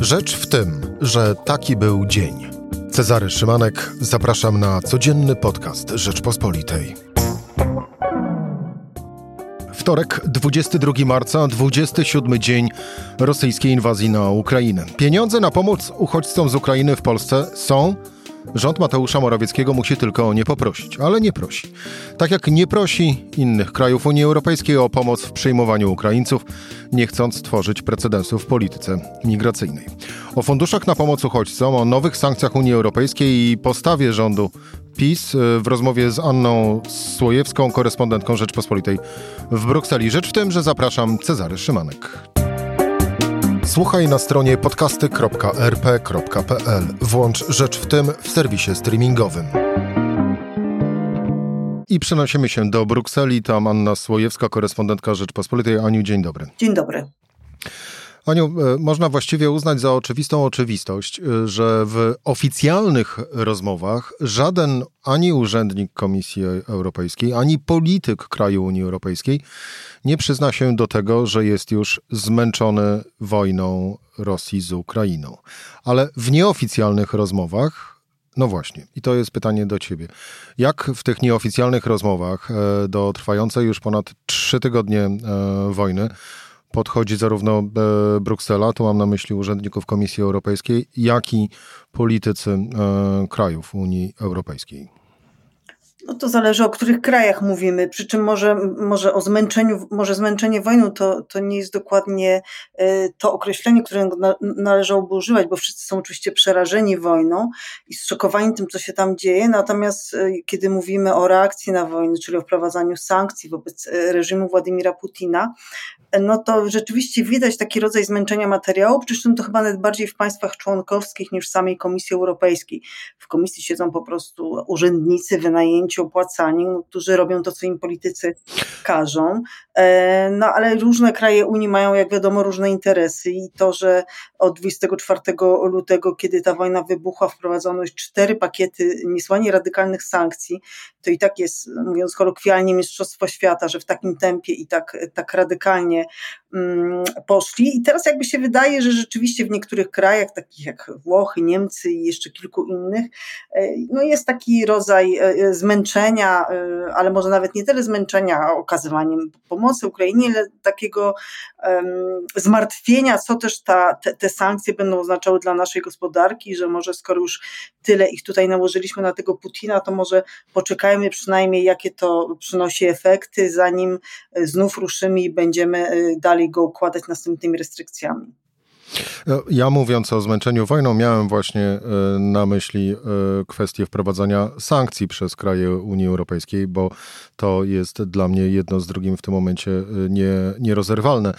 Rzecz w tym, że taki był dzień. Cezary Szymanek, zapraszam na codzienny podcast Rzeczpospolitej. Wtorek, 22 marca, 27 dzień rosyjskiej inwazji na Ukrainę. Pieniądze na pomoc uchodźcom z Ukrainy w Polsce są Rząd Mateusza Morawieckiego musi tylko o nie poprosić, ale nie prosi. Tak jak nie prosi innych krajów Unii Europejskiej o pomoc w przyjmowaniu Ukraińców, nie chcąc tworzyć precedensu w polityce migracyjnej. O funduszach na pomoc uchodźcom, o nowych sankcjach Unii Europejskiej i postawie rządu PiS w rozmowie z Anną Słojewską, korespondentką Rzeczpospolitej w Brukseli. Rzecz w tym, że zapraszam Cezary Szymanek. Słuchaj na stronie podcasty.rp.pl. Włącz Rzecz w tym w serwisie streamingowym. I przenosimy się do Brukseli. Tam Anna Słojewska, korespondentka Rzeczpospolitej. Aniu, dzień dobry. Dzień dobry. Aniu, e, można właściwie uznać za oczywistą oczywistość, e, że w oficjalnych rozmowach żaden ani urzędnik Komisji Europejskiej, ani polityk kraju Unii Europejskiej nie przyzna się do tego, że jest już zmęczony wojną Rosji z Ukrainą. Ale w nieoficjalnych rozmowach no właśnie, i to jest pytanie do ciebie. Jak w tych nieoficjalnych rozmowach e, do trwającej już ponad trzy tygodnie wojny podchodzi zarówno e, Bruksela, tu mam na myśli urzędników Komisji Europejskiej, jak i politycy e, krajów Unii Europejskiej. No to zależy o których krajach mówimy, przy czym może, może o zmęczeniu, może zmęczenie wojną to, to nie jest dokładnie e, to określenie, którego należałoby używać, bo wszyscy są oczywiście przerażeni wojną i zszokowani tym, co się tam dzieje, natomiast kiedy mówimy o reakcji na wojnę, czyli o wprowadzaniu sankcji wobec reżimu Władimira Putina, no to rzeczywiście widać taki rodzaj zmęczenia materiału, przy czym to chyba nawet bardziej w państwach członkowskich niż w samej Komisji Europejskiej. W komisji siedzą po prostu urzędnicy wynajęci, opłacani, no, którzy robią to, co im politycy każą. E, no ale różne kraje Unii mają, jak wiadomo, różne interesy i to, że od 24 lutego, kiedy ta wojna wybuchła, wprowadzono już cztery pakiety niesłanie radykalnych sankcji, to i tak jest, mówiąc kolokwialnie, mistrzostwo świata, że w takim tempie i tak, tak radykalnie poszli. I teraz jakby się wydaje, że rzeczywiście w niektórych krajach, takich jak Włochy, Niemcy i jeszcze kilku innych, e, no jest taki rodzaj e, e, zmęczenia, ale może nawet nie tyle zmęczenia okazywaniem pomocy Ukrainie, ale takiego zmartwienia, co też ta, te, te sankcje będą oznaczały dla naszej gospodarki, że może skoro już tyle ich tutaj nałożyliśmy na tego Putina, to może poczekajmy przynajmniej, jakie to przynosi efekty, zanim znów ruszymy i będziemy Y, dalej go układać następnymi restrykcjami. No, ja mówiąc o zmęczeniu wojną, miałem właśnie y, na myśli y, kwestię wprowadzania sankcji przez kraje Unii Europejskiej, bo to jest dla mnie jedno z drugim w tym momencie nie, nierozerwalne.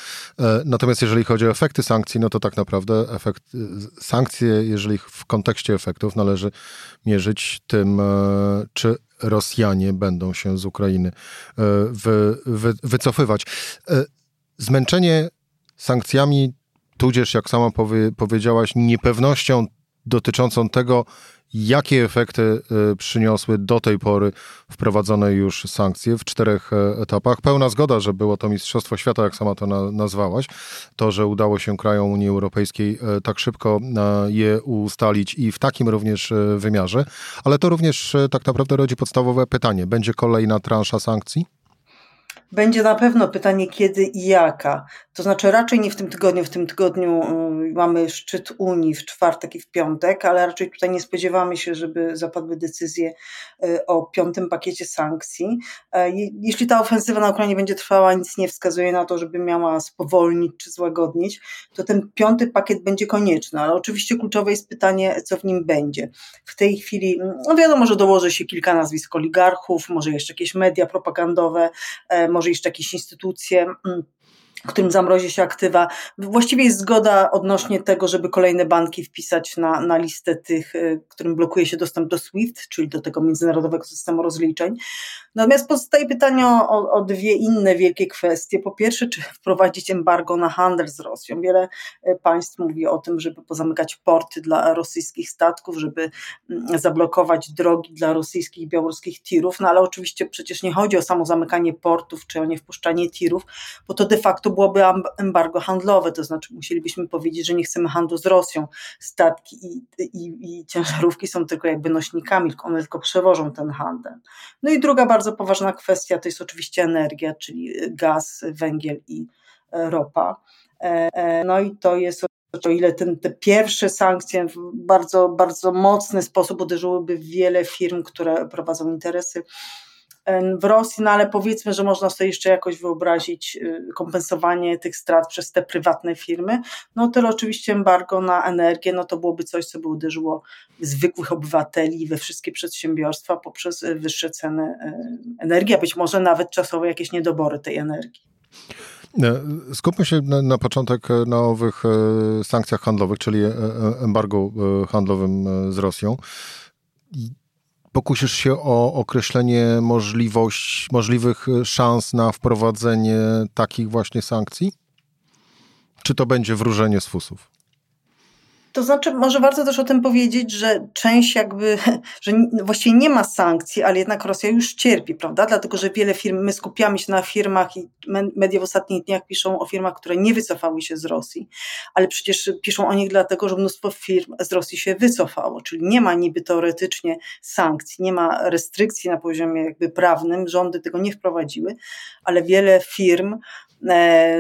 Natomiast jeżeli chodzi o efekty sankcji, no to tak naprawdę efekt, sankcje, jeżeli w kontekście efektów należy mierzyć tym, czy Rosjanie będą się z Ukrainy wy, wy, wycofywać zmęczenie sankcjami, tudzież, jak sama powie, powiedziałaś, niepewnością dotyczącą tego, jakie efekty y, przyniosły do tej pory wprowadzone już sankcje w czterech e, etapach. Pełna zgoda, że było to Mistrzostwo Świata, jak sama to nazwałaś. To, że udało się krajom Unii Europejskiej e, tak szybko e, je ustalić i w takim również wymiarze, ale to również tak naprawdę rodzi podstawowe pytanie. Będzie kolejna transza sankcji? Będzie na pewno pytanie, kiedy i jaka. To znaczy, raczej nie w tym tygodniu. W tym tygodniu y, mamy szczyt Unii w czwartek i w piątek, ale raczej tutaj nie spodziewamy się, żeby zapadły decyzje y, o piątym pakiecie sankcji. E, jeśli ta ofensywa na Ukrainie będzie trwała, nic nie wskazuje na to, żeby miała spowolnić czy złagodnić, to ten piąty pakiet będzie konieczny, ale oczywiście kluczowe jest pytanie, co w nim będzie. W tej chwili, no wiadomo, że dołoży się kilka nazwisk oligarchów, może jeszcze jakieś media propagandowe, e, może jeszcze jakieś instytucje mm, którym zamrozi się aktywa. Właściwie jest zgoda odnośnie tego, żeby kolejne banki wpisać na, na listę tych, y, którym blokuje się dostęp do SWIFT, czyli do tego międzynarodowego systemu rozliczeń. Natomiast pozostaje pytanie o, o dwie inne wielkie kwestie. Po pierwsze, czy wprowadzić embargo na handel z Rosją? Wiele y, państw mówi o tym, żeby pozamykać porty dla rosyjskich statków, żeby mm, zablokować drogi dla rosyjskich i białoruskich tirów, no ale oczywiście przecież nie chodzi o samo zamykanie portów, czy o niewpuszczanie tirów, bo to de facto to byłoby embargo handlowe, to znaczy musielibyśmy powiedzieć, że nie chcemy handlu z Rosją. Statki i, i, i ciężarówki są tylko jakby nośnikami, one tylko przewożą ten handel. No i druga bardzo poważna kwestia to jest oczywiście energia, czyli gaz, węgiel i ropa. No i to jest o ile ten, te pierwsze sankcje w bardzo, bardzo mocny sposób uderzyłyby w wiele firm, które prowadzą interesy w Rosji, no ale powiedzmy, że można sobie jeszcze jakoś wyobrazić y, kompensowanie tych strat przez te prywatne firmy, no tyle oczywiście embargo na energię, no to byłoby coś, co by uderzyło zwykłych obywateli we wszystkie przedsiębiorstwa poprzez y, wyższe ceny y, energii, a być może nawet czasowe jakieś niedobory tej energii. E, skupmy się na, na, początek e, na owych e, sankcjach handlowych, czyli embargo handlowym z Rosją. Pokusisz się o określenie możliwość, możliwych szans na wprowadzenie takich właśnie sankcji? Czy to będzie wróżenie z fusów? To znaczy, może warto też o tym powiedzieć, że część jakby, że właściwie nie ma sankcji, ale jednak Rosja już cierpi, prawda? Dlatego, że wiele firm, my skupiamy się na firmach i media w ostatnich dniach piszą o firmach, które nie wycofały się z Rosji, ale przecież piszą o nich dlatego, że mnóstwo firm z Rosji się wycofało, czyli nie ma niby teoretycznie sankcji, nie ma restrykcji na poziomie jakby prawnym, rządy tego nie wprowadziły, ale wiele firm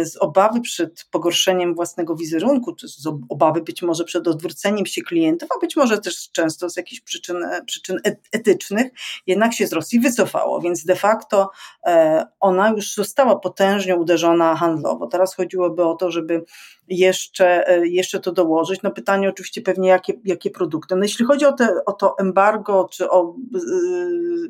z obawy przed pogorszeniem własnego wizerunku, czy z obawy być może przed odwróceniem się klientów, a być może też często z jakichś przyczyn, e, przyczyn e, etycznych, jednak się z Rosji wycofało, więc de facto ona już została potężnie uderzona handlowo. Teraz chodziłoby o to, żeby jeszcze, jeszcze to dołożyć. No pytanie oczywiście pewnie, jakie, jakie produkty. No jeśli chodzi o, te, o to embargo, czy o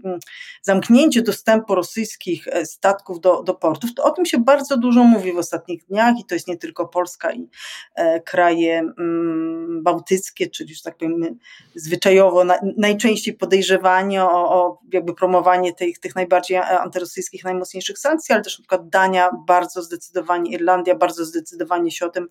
yy, zamknięcie dostępu rosyjskich statków do, do portów, to o tym się bardzo dużo mówi w ostatnich dniach i to jest nie tylko Polska i e, kraje mm, bałtyckie, czyli, że tak powiem, zwyczajowo najczęściej podejrzewani o, o jakby promowanie tych, tych najbardziej antyrosyjskich, najmocniejszych sankcji, ale też na przykład Dania bardzo zdecydowanie, Irlandia bardzo zdecydowanie się o tym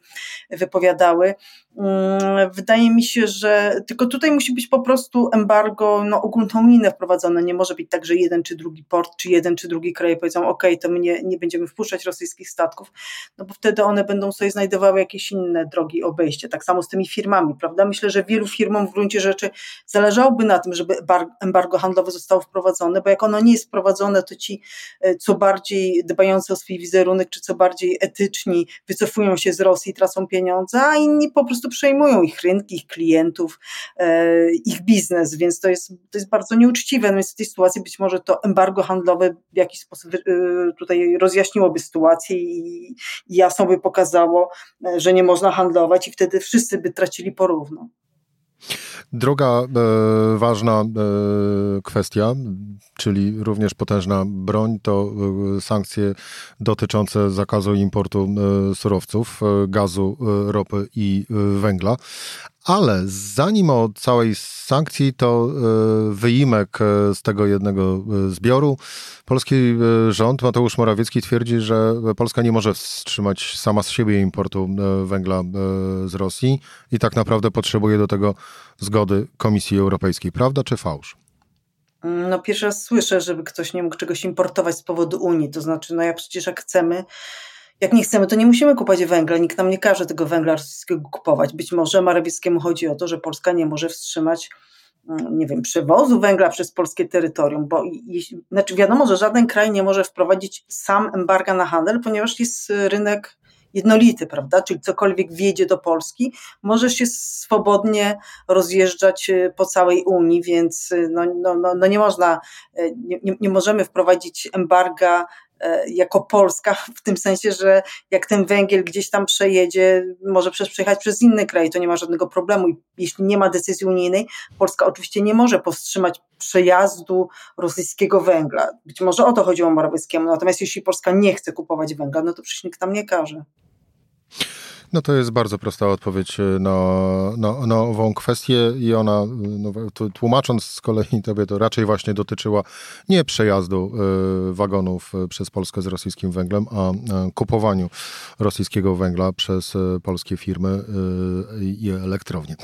wypowiadały. Mm, wydaje mi się, że tylko tutaj musi być po prostu embargo no, ogólnounijne wprowadzone. Nie może być tak, że jeden czy drugi port, czy jeden czy drugi kraj powiedzą, OK, to my nie, nie będziemy wpuszczać rosyjskich statków, no bo wtedy one będą sobie znajdowały jakieś inne drogi obejście. Tak samo z tymi firmami, prawda? Myślę, że wielu firmom w gruncie rzeczy zależałoby na tym, żeby embargo handlowe zostało wprowadzone, bo jak ono nie jest wprowadzone, to ci e, co bardziej dbający o swój wizerunek, czy co bardziej etyczni wycofują się z Rosji tracą pieniądze, a inni po prostu przejmują ich rynki, ich klientów, e, ich biznes, więc to jest, to jest bardzo nieuczciwe. No więc w tej sytuacji być może to embargo handlowe w jakiś sposób e, tutaj rozjaśniłoby sytuację i, i jasno by pokazało, e, że nie można handlować i wtedy wszyscy by tracili porówno. Druga e, ważna e, kwestia, czyli również potężna broń, to e, sankcje dotyczące zakazu importu e, surowców, e, gazu, e, ropy i węgla. Ale zanim o całej sankcji, to wyimek z tego jednego zbioru. Polski rząd, Mateusz Morawiecki twierdzi, że Polska nie może wstrzymać sama z siebie importu węgla z Rosji i tak naprawdę potrzebuje do tego zgody Komisji Europejskiej. Prawda czy fałsz? No pierwszy raz słyszę, żeby ktoś nie mógł czegoś importować z powodu Unii. To znaczy, no jak przecież jak chcemy, jak nie chcemy, to nie musimy kupować węgla. Nikt nam nie każe tego węgla rosyjskiego kupować. Być może Morawieckiemu chodzi o to, że Polska nie może wstrzymać mm, nie wiem, przewozu węgla przez polskie terytorium, bo jeśli, znaczy wiadomo, że żaden kraj nie może wprowadzić sam embarga na handel, ponieważ jest rynek jednolity, prawda? Czyli cokolwiek wjedzie do Polski, może się swobodnie rozjeżdżać y, po całej Unii, więc y, no, no, no, no nie można, y, nie, nie możemy wprowadzić embarga jako Polska, w tym sensie, że jak ten węgiel gdzieś tam przejedzie, może przejechać przez inny kraj, to nie ma żadnego problemu. I jeśli nie ma decyzji unijnej, Polska oczywiście nie może powstrzymać przejazdu rosyjskiego węgla. Być może o to chodziło Morawieckiemu, natomiast jeśli Polska nie chce kupować węgla, no to przecież nikt tam nie każe. No to jest bardzo prosta odpowiedź e, na, na, na ową kwestię i ona, no, tłumacząc z kolei tobie, to raczej właśnie dotyczyła nie przejazdu y, wagonów przez Polskę z rosyjskim węglem, a kupowaniu rosyjskiego węgla przez polskie firmy i elektrownie.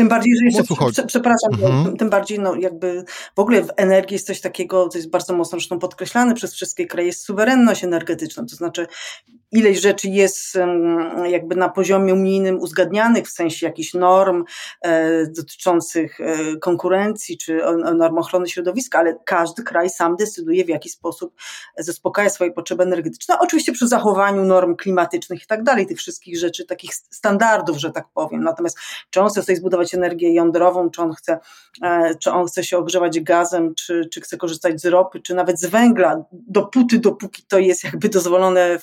Tym bardziej, że jeszcze, przepraszam, mhm. tym bardziej, no jakby w ogóle w energii jest coś takiego, co jest bardzo mocno zresztą podkreślane przez wszystkie kraje, jest suwerenność energetyczna, to znaczy ileś rzeczy jest jakby na poziomie unijnym uzgadnianych w sensie jakichś norm e, dotyczących e, konkurencji czy norm ochrony środowiska, ale każdy kraj sam decyduje w jaki sposób zaspokaja swoje potrzeby energetyczne, oczywiście przy zachowaniu norm klimatycznych i tak dalej, tych wszystkich rzeczy, takich standardów, że tak powiem. Natomiast czy on chce sobie zbudować energię jądrową, czy on chce, e, czy on chce się ogrzewać gazem, czy, czy chce korzystać z ropy, czy nawet z węgla, dopóty, dopóki to jest jakby dozwolone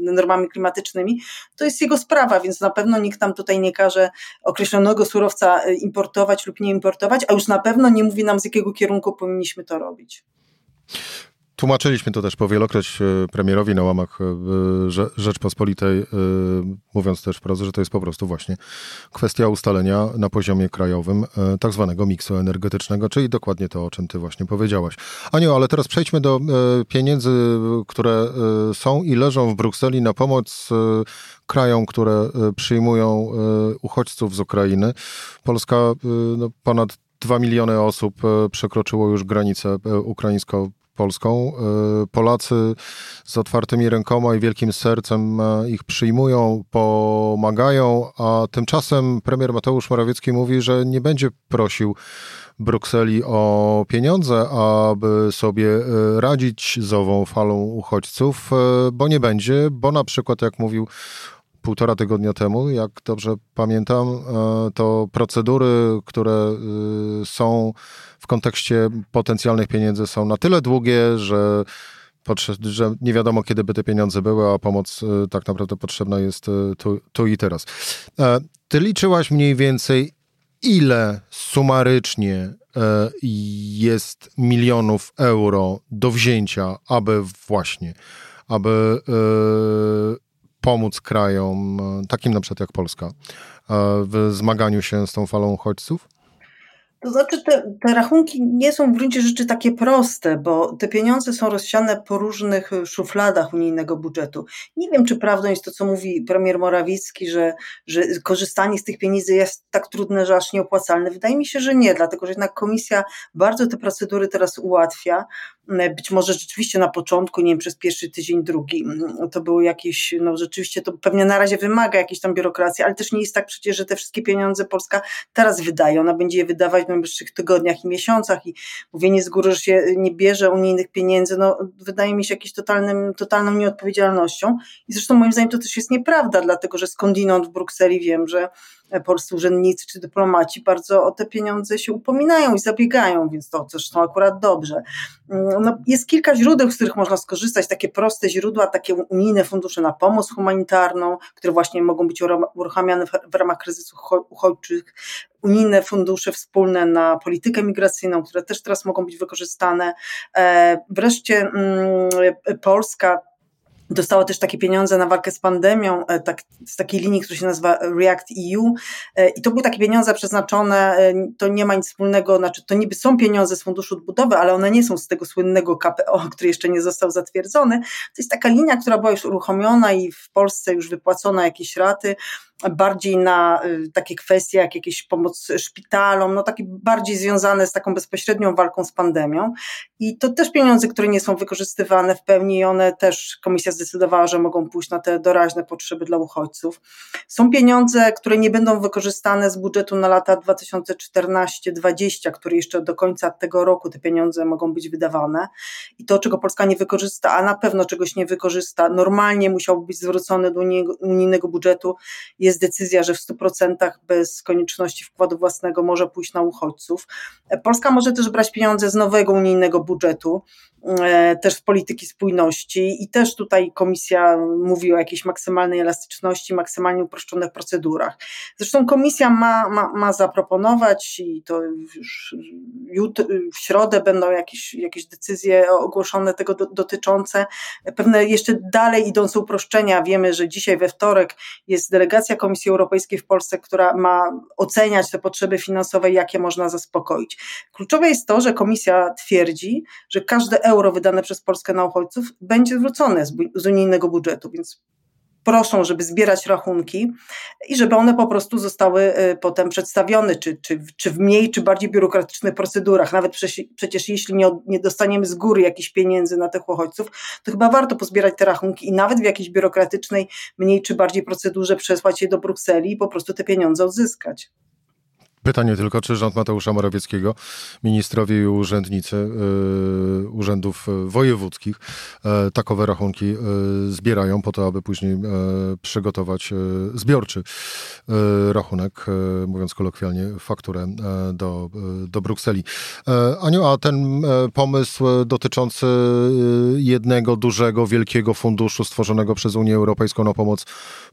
normami klimatycznymi, to jest jego sprawa, więc na pewno nikt tam tutaj nie każe określonego surowca e, importować lub nie importować, a już na pewno nie mówi nam z jakiego kierunku powinniśmy to robić. Tłumaczyliśmy to też powielokroć e, premierowi na łamach e, Rzeczpospolitej, mówiąc też wprost, że to jest po prostu właśnie kwestia ustalenia na poziomie krajowym tak zwanego miksu energetycznego, czyli dokładnie to, o czym ty właśnie powiedziałaś. Aniu, ale teraz przejdźmy do pieniędzy, które są i leżą w Brukseli na pomoc krajom, które przyjmują uchodźców z Ukrainy. Polska no, ponad 2 miliony osób przekroczyło już granicę ukraińską Polską. E, Polacy z otwartymi rękoma i wielkim sercem e, ich przyjmują, pomagają, a tymczasem premier Mateusz Morawiecki mówi, że nie będzie prosił Brukseli o pieniądze, aby sobie e, radzić z ową falą uchodźców, bo nie będzie, bo na przykład, jak mówił półtora tygodnia temu, jak dobrze pamiętam, e, to procedury, które e, są w kontekście potencjalnych pieniędzy są na tyle długie, że że nie wiadomo, kiedy by te pieniądze były, a pomoc e, tak naprawdę potrzebna jest tu, tu, i teraz. Ty liczyłaś mniej więcej, ile sumarycznie jest milionów euro do wzięcia, aby właśnie, aby pomóc krajom, e, takim na przykład jak Polska, e, w zmaganiu się z tą falą uchodźców? To znaczy, te, te, rachunki nie są w gruncie rzeczy takie proste, bo te pieniądze są rozsiane po różnych szufladach unijnego budżetu. Nie wiem, czy prawdą jest to, co mówi premier Morawiecki, że, że korzystanie z tych pieniędzy jest tak trudne, że aż nieopłacalne. Wydaje mi się, że nie, dlatego że jednak komisja bardzo te procedury teraz ułatwia. Być może rzeczywiście na początku, nie wiem, przez pierwszy tydzień, drugi, to było jakieś, no rzeczywiście to pewnie na razie wymaga jakiejś tam biurokracji, ale też nie jest tak przecież, że te wszystkie pieniądze Polska teraz wydaje. Ona będzie je wydawać w najbliższych tygodniach i miesiącach i mówienie z góry, że się nie bierze unijnych pieniędzy, no wydaje mi się jakąś totalnym, totalną nieodpowiedzialnością. I zresztą moim zdaniem to też jest nieprawda, dlatego że skądinąd w Brukseli wiem, że polscy urzędnicy czy dyplomaci bardzo o te pieniądze się upominają i zabiegają, więc to zresztą akurat dobrze. Mm, no, jest kilka źródeł, z których można skorzystać, takie proste źródła, takie unijne fundusze na pomoc humanitarną, które właśnie mogą być uruchamiane w ramach kryzysów uchodźczych, unijne fundusze wspólne na politykę migracyjną, które też teraz mogą być wykorzystane. E, wreszcie mm, Polska Dostała też takie pieniądze na walkę z pandemią, e, tak, z takiej linii, która się nazywa React EU. E, I to były takie pieniądze przeznaczone, e, to nie ma nic wspólnego, znaczy to niby są pieniądze z Funduszu Odbudowy, ale one nie są z tego słynnego KPO, który jeszcze nie został zatwierdzony. To jest taka linia, która była już uruchomiona i w Polsce już wypłacona jakieś raty bardziej na y, takie kwestie jak jakieś pomoc szpitalom, no takie bardziej związane z taką bezpośrednią walką z pandemią. I to też pieniądze, które nie są wykorzystywane w pełni i one też komisja zdecydowała, że mogą pójść na te doraźne potrzeby dla uchodźców. Są pieniądze, które nie będą wykorzystane z budżetu na lata 2014-2020, który jeszcze do końca tego roku te pieniądze mogą być wydawane. I to, czego Polska nie wykorzysta, a na pewno czegoś nie wykorzysta, normalnie musiałoby być zwrócone do unijnego budżetu, jest decyzja, że w 100% bez konieczności wkładu własnego może pójść na uchodźców. Polska może też brać pieniądze z nowego unijnego budżetu, e, też z polityki spójności i też tutaj komisja mówi o jakiejś maksymalnej elastyczności, maksymalnie uproszczonych procedurach. Zresztą komisja ma, ma, ma zaproponować i to już jutro, w środę będą jakieś, jakieś decyzje ogłoszone tego do, dotyczące, pewne jeszcze dalej idące uproszczenia. Wiemy, że dzisiaj we wtorek jest delegacja Komisji Europejskiej w Polsce, która ma oceniać te potrzeby finansowe, jakie można zaspokoić. Kluczowe jest to, że komisja twierdzi, że każde euro wydane przez Polskę na uchodźców będzie zwrócone z, unijnego budżetu, więc proszą, żeby zbierać rachunki i żeby one po prostu zostały potem przedstawione, czy, czy, czy w mniej, czy bardziej biurokratycznych procedurach. Nawet przecież, przecież jeśli nie, nie dostaniemy z góry jakichś pieniędzy na tych uchodźców, to chyba warto pozbierać te rachunki i nawet w jakiejś biurokratycznej, mniej czy bardziej procedurze przesłać je do Brukseli i po prostu te pieniądze odzyskać. Pytanie tylko, czy rząd Mateusza Morawieckiego, ministrowie i urzędnicy y, urzędów wojewódzkich y, takowe rachunki y, zbierają po to, aby później przygotować zbiorczy rachunek, mówiąc kolokwialnie, fakturę do, do Brukseli. Aniu, a ten pomysł dotyczący jednego dużego, wielkiego funduszu stworzonego przez Unię Europejską na pomoc,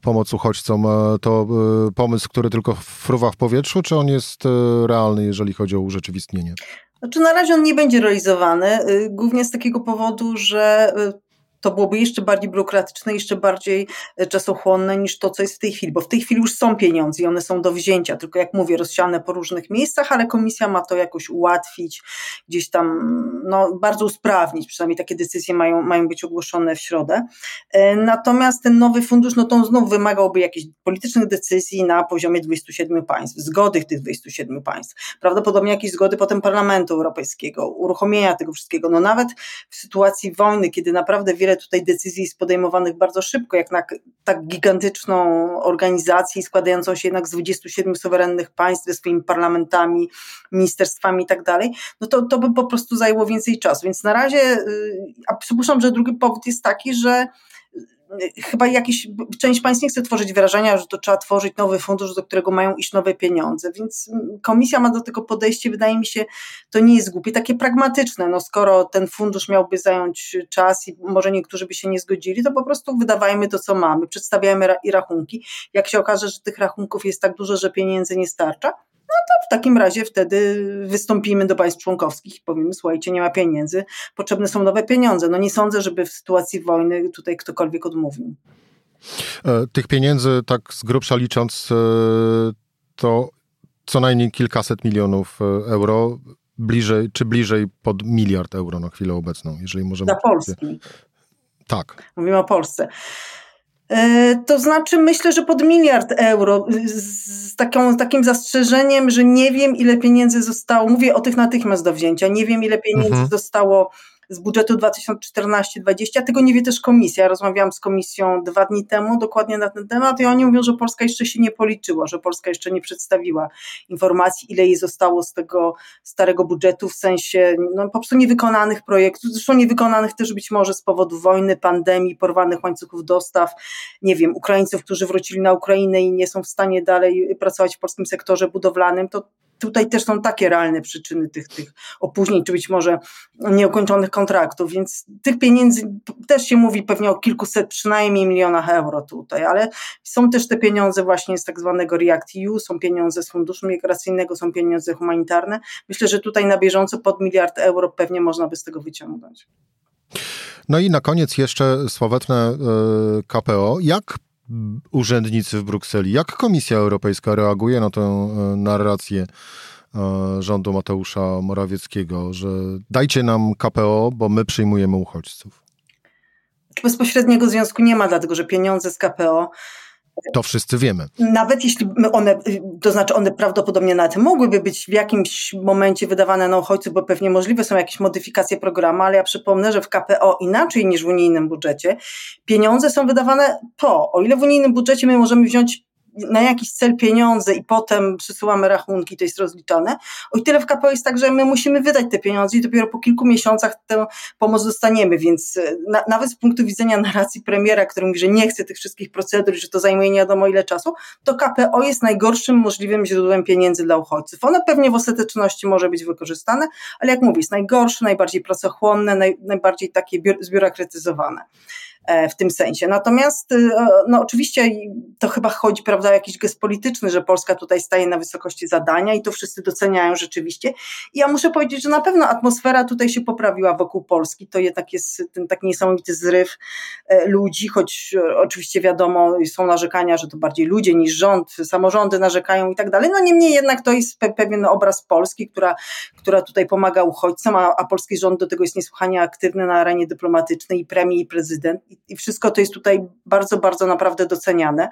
pomoc uchodźcom, to pomysł, który tylko fruwa w powietrzu, czy on jest jest e, realny, jeżeli chodzi o urzeczywistnienie? Znaczy na razie on nie będzie realizowany, y, głównie z takiego powodu, że y, to byłoby jeszcze bardziej biurokratyczne, jeszcze bardziej e, czasochłonne niż to, co jest w tej chwili, bo w tej chwili już są pieniądze i one są do wzięcia, tylko jak mówię, rozsiane po różnych miejscach, ale komisja ma to jakoś ułatwić, gdzieś tam no, bardzo usprawnić, przynajmniej takie decyzje mają, mają być ogłoszone w środę. E, natomiast ten nowy fundusz, no to znów wymagałby jakichś politycznych decyzji na poziomie 27 państw, zgody tych 27 państw, prawdopodobnie jakiejś zgody potem Parlamentu Europejskiego, uruchomienia tego wszystkiego. No nawet w sytuacji wojny, kiedy naprawdę wiele tutaj decyzji jest podejmowanych bardzo szybko, jak na tak gigantyczną organizację składającą się jednak z 27 suwerennych państw ze swoimi parlamentami, ministerstwami i tak dalej, no to, to by po prostu zajęło więcej czasu. Więc na razie, y, a przypuszczam, że drugi powód jest taki, że chyba jakiś, część państw nie chce tworzyć wrażenia, że to trzeba tworzyć nowy fundusz, do którego mają iść nowe pieniądze, więc komisja ma do tego podejście, wydaje mi się, to nie jest głupie, takie pragmatyczne, no skoro ten fundusz miałby zająć czas i może niektórzy by się nie zgodzili, to po prostu wydawajmy to, co mamy, przedstawiajmy i rachunki, jak się okaże, że tych rachunków jest tak dużo, że pieniędzy nie starcza, to w takim razie wtedy wystąpimy do państw członkowskich i powiemy, słuchajcie, nie ma pieniędzy, potrzebne są nowe pieniądze. No nie sądzę, żeby w sytuacji wojny tutaj ktokolwiek odmówił. E, tych pieniędzy, tak z grubsza licząc, e, to co najmniej kilkaset milionów e, euro, bliżej, czy bliżej pod miliard euro na chwilę obecną, jeżeli możemy... Dla Polski. Tak. Mówimy o Polsce. E, to znaczy, myślę, że pod miliard euro, z, taką, takim zastrzeżeniem, że nie wiem, ile pieniędzy zostało, mówię o tych natychmiast do wzięcia, nie wiem, ile pieniędzy mhm. zostało z budżetu 2014-2020. Tego nie wie też komisja. Ja rozmawiałam z komisją dwa dni temu dokładnie na ten temat i oni mówią, że Polska jeszcze się nie policzyła, że Polska jeszcze nie przedstawiła informacji, ile jej zostało z tego starego budżetu, w sensie no, po prostu niewykonanych projektów, zresztą niewykonanych też być może z powodu wojny, pandemii, porwanych łańcuchów dostaw, nie wiem, Ukraińców, którzy wrócili na Ukrainę i nie są w stanie dalej pracować w polskim sektorze budowlanym, to tutaj też są takie realne przyczyny tych, tych opóźnień, czy być może nieukończonych kontraktów, więc tych pieniędzy też się mówi pewnie o kilkuset przynajmniej milionach euro tutaj, ale są też te pieniądze właśnie z tak zwanego REACT-EU, są pieniądze z funduszu migracyjnego, są pieniądze humanitarne. Myślę, że tutaj na bieżąco pod miliard euro pewnie można by z tego wyciągnąć. No i na koniec jeszcze sławetne e, KPO. Jak urzędnicy w Brukseli. Jak Komisja Europejska reaguje na tę e, narrację e, rządu Mateusza Morawieckiego, że dajcie nam KPO, bo my przyjmujemy uchodźców? Bezpośredniego związku nie ma, dlatego że pieniądze z KPO to wszyscy wiemy. Nawet jeśli one, to znaczy one prawdopodobnie na tym mogłyby być w jakimś momencie wydawane na uchodźców, bo pewnie możliwe są jakieś modyfikacje programu, ale ja przypomnę, że w KPO inaczej niż w unijnym budżecie pieniądze są wydawane po. O ile w unijnym budżecie my możemy wziąć na jakiś cel pieniądze i potem przysyłamy rachunki, to jest rozliczane. O tyle w KPO jest tak, że my musimy wydać te pieniądze i dopiero po kilku miesiącach tę pomoc dostaniemy, więc e, na, nawet z punktu widzenia narracji premiera, który mówi, że nie chce tych wszystkich procedur, że to zajmuje nie wiadomo ile czasu, to KPO jest najgorszym możliwym źródłem pieniędzy dla uchodźców. Ono pewnie w ostateczności może być wykorzystane, ale jak mówię, jest najgorsze, najbardziej pracochłonne, naj, najbardziej takie zbiurokratyzowane. E, w tym sensie. Natomiast y, no oczywiście to chyba chodzi prawda, o jakiś gest polityczny, że Polska tutaj staje na wysokości zadania i to wszyscy doceniają rzeczywiście. I ja muszę powiedzieć, że na pewno atmosfera tutaj się poprawiła wokół Polski. To jednak jest ten taki niesamowity zryw e, ludzi, choć e, oczywiście wiadomo, są narzekania, że to bardziej ludzie niż rząd, samorządy narzekają i tak dalej. No niemniej jednak to jest pewien obraz Polski, która, która tutaj pomaga uchodźcom, a, a polski rząd do tego jest niesłychanie aktywny na arenie dyplomatycznej i premier i prezydent i wszystko to jest tutaj bardzo, bardzo naprawdę doceniane.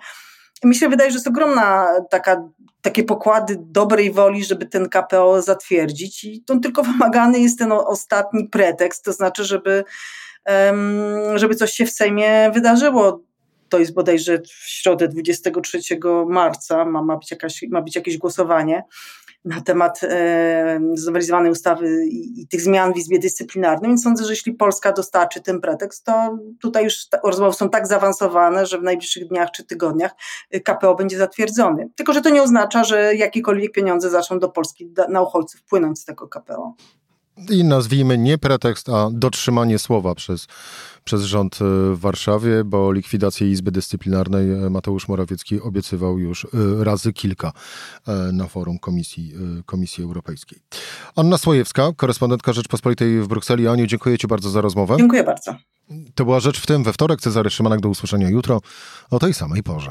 mi się wydaje, że jest ogromna taka, takie pokłady dobrej woli, żeby ten KPO zatwierdzić i to tylko wymagany jest ten ostatni pretekst, to znaczy, żeby, żeby coś się w Sejmie wydarzyło to jest bodajże w środę 23 marca, ma, ma, być, jakaś, ma być jakieś głosowanie na temat e, znowelizowanej ustawy i, i, tych zmian w Izbie Dyscyplinarnej, więc sądzę, że jeśli Polska dostarczy ten pretekst, to tutaj już rozmowy są tak zaawansowane, że w najbliższych dniach czy tygodniach e, KPO będzie zatwierdzony. Tylko, że to nie oznacza, że jakiekolwiek pieniądze zaczną do Polski na uchodźców płynąć z tego KPO. I nazwijmy nie pretekst, a dotrzymanie słowa przez, przez rząd e, w Warszawie, bo likwidację Izby Dyscyplinarnej e, Mateusz Morawiecki obiecywał już e, razy kilka na forum Komisji, Komisji Europejskiej. Anna Słojewska, korespondentka Rzeczpospolitej w Brukseli. Aniu, dziękuję Ci bardzo za rozmowę. Dziękuję bardzo. To była Rzecz w tym we wtorek. Cezary Szymanek do usłyszenia jutro o tej samej porze.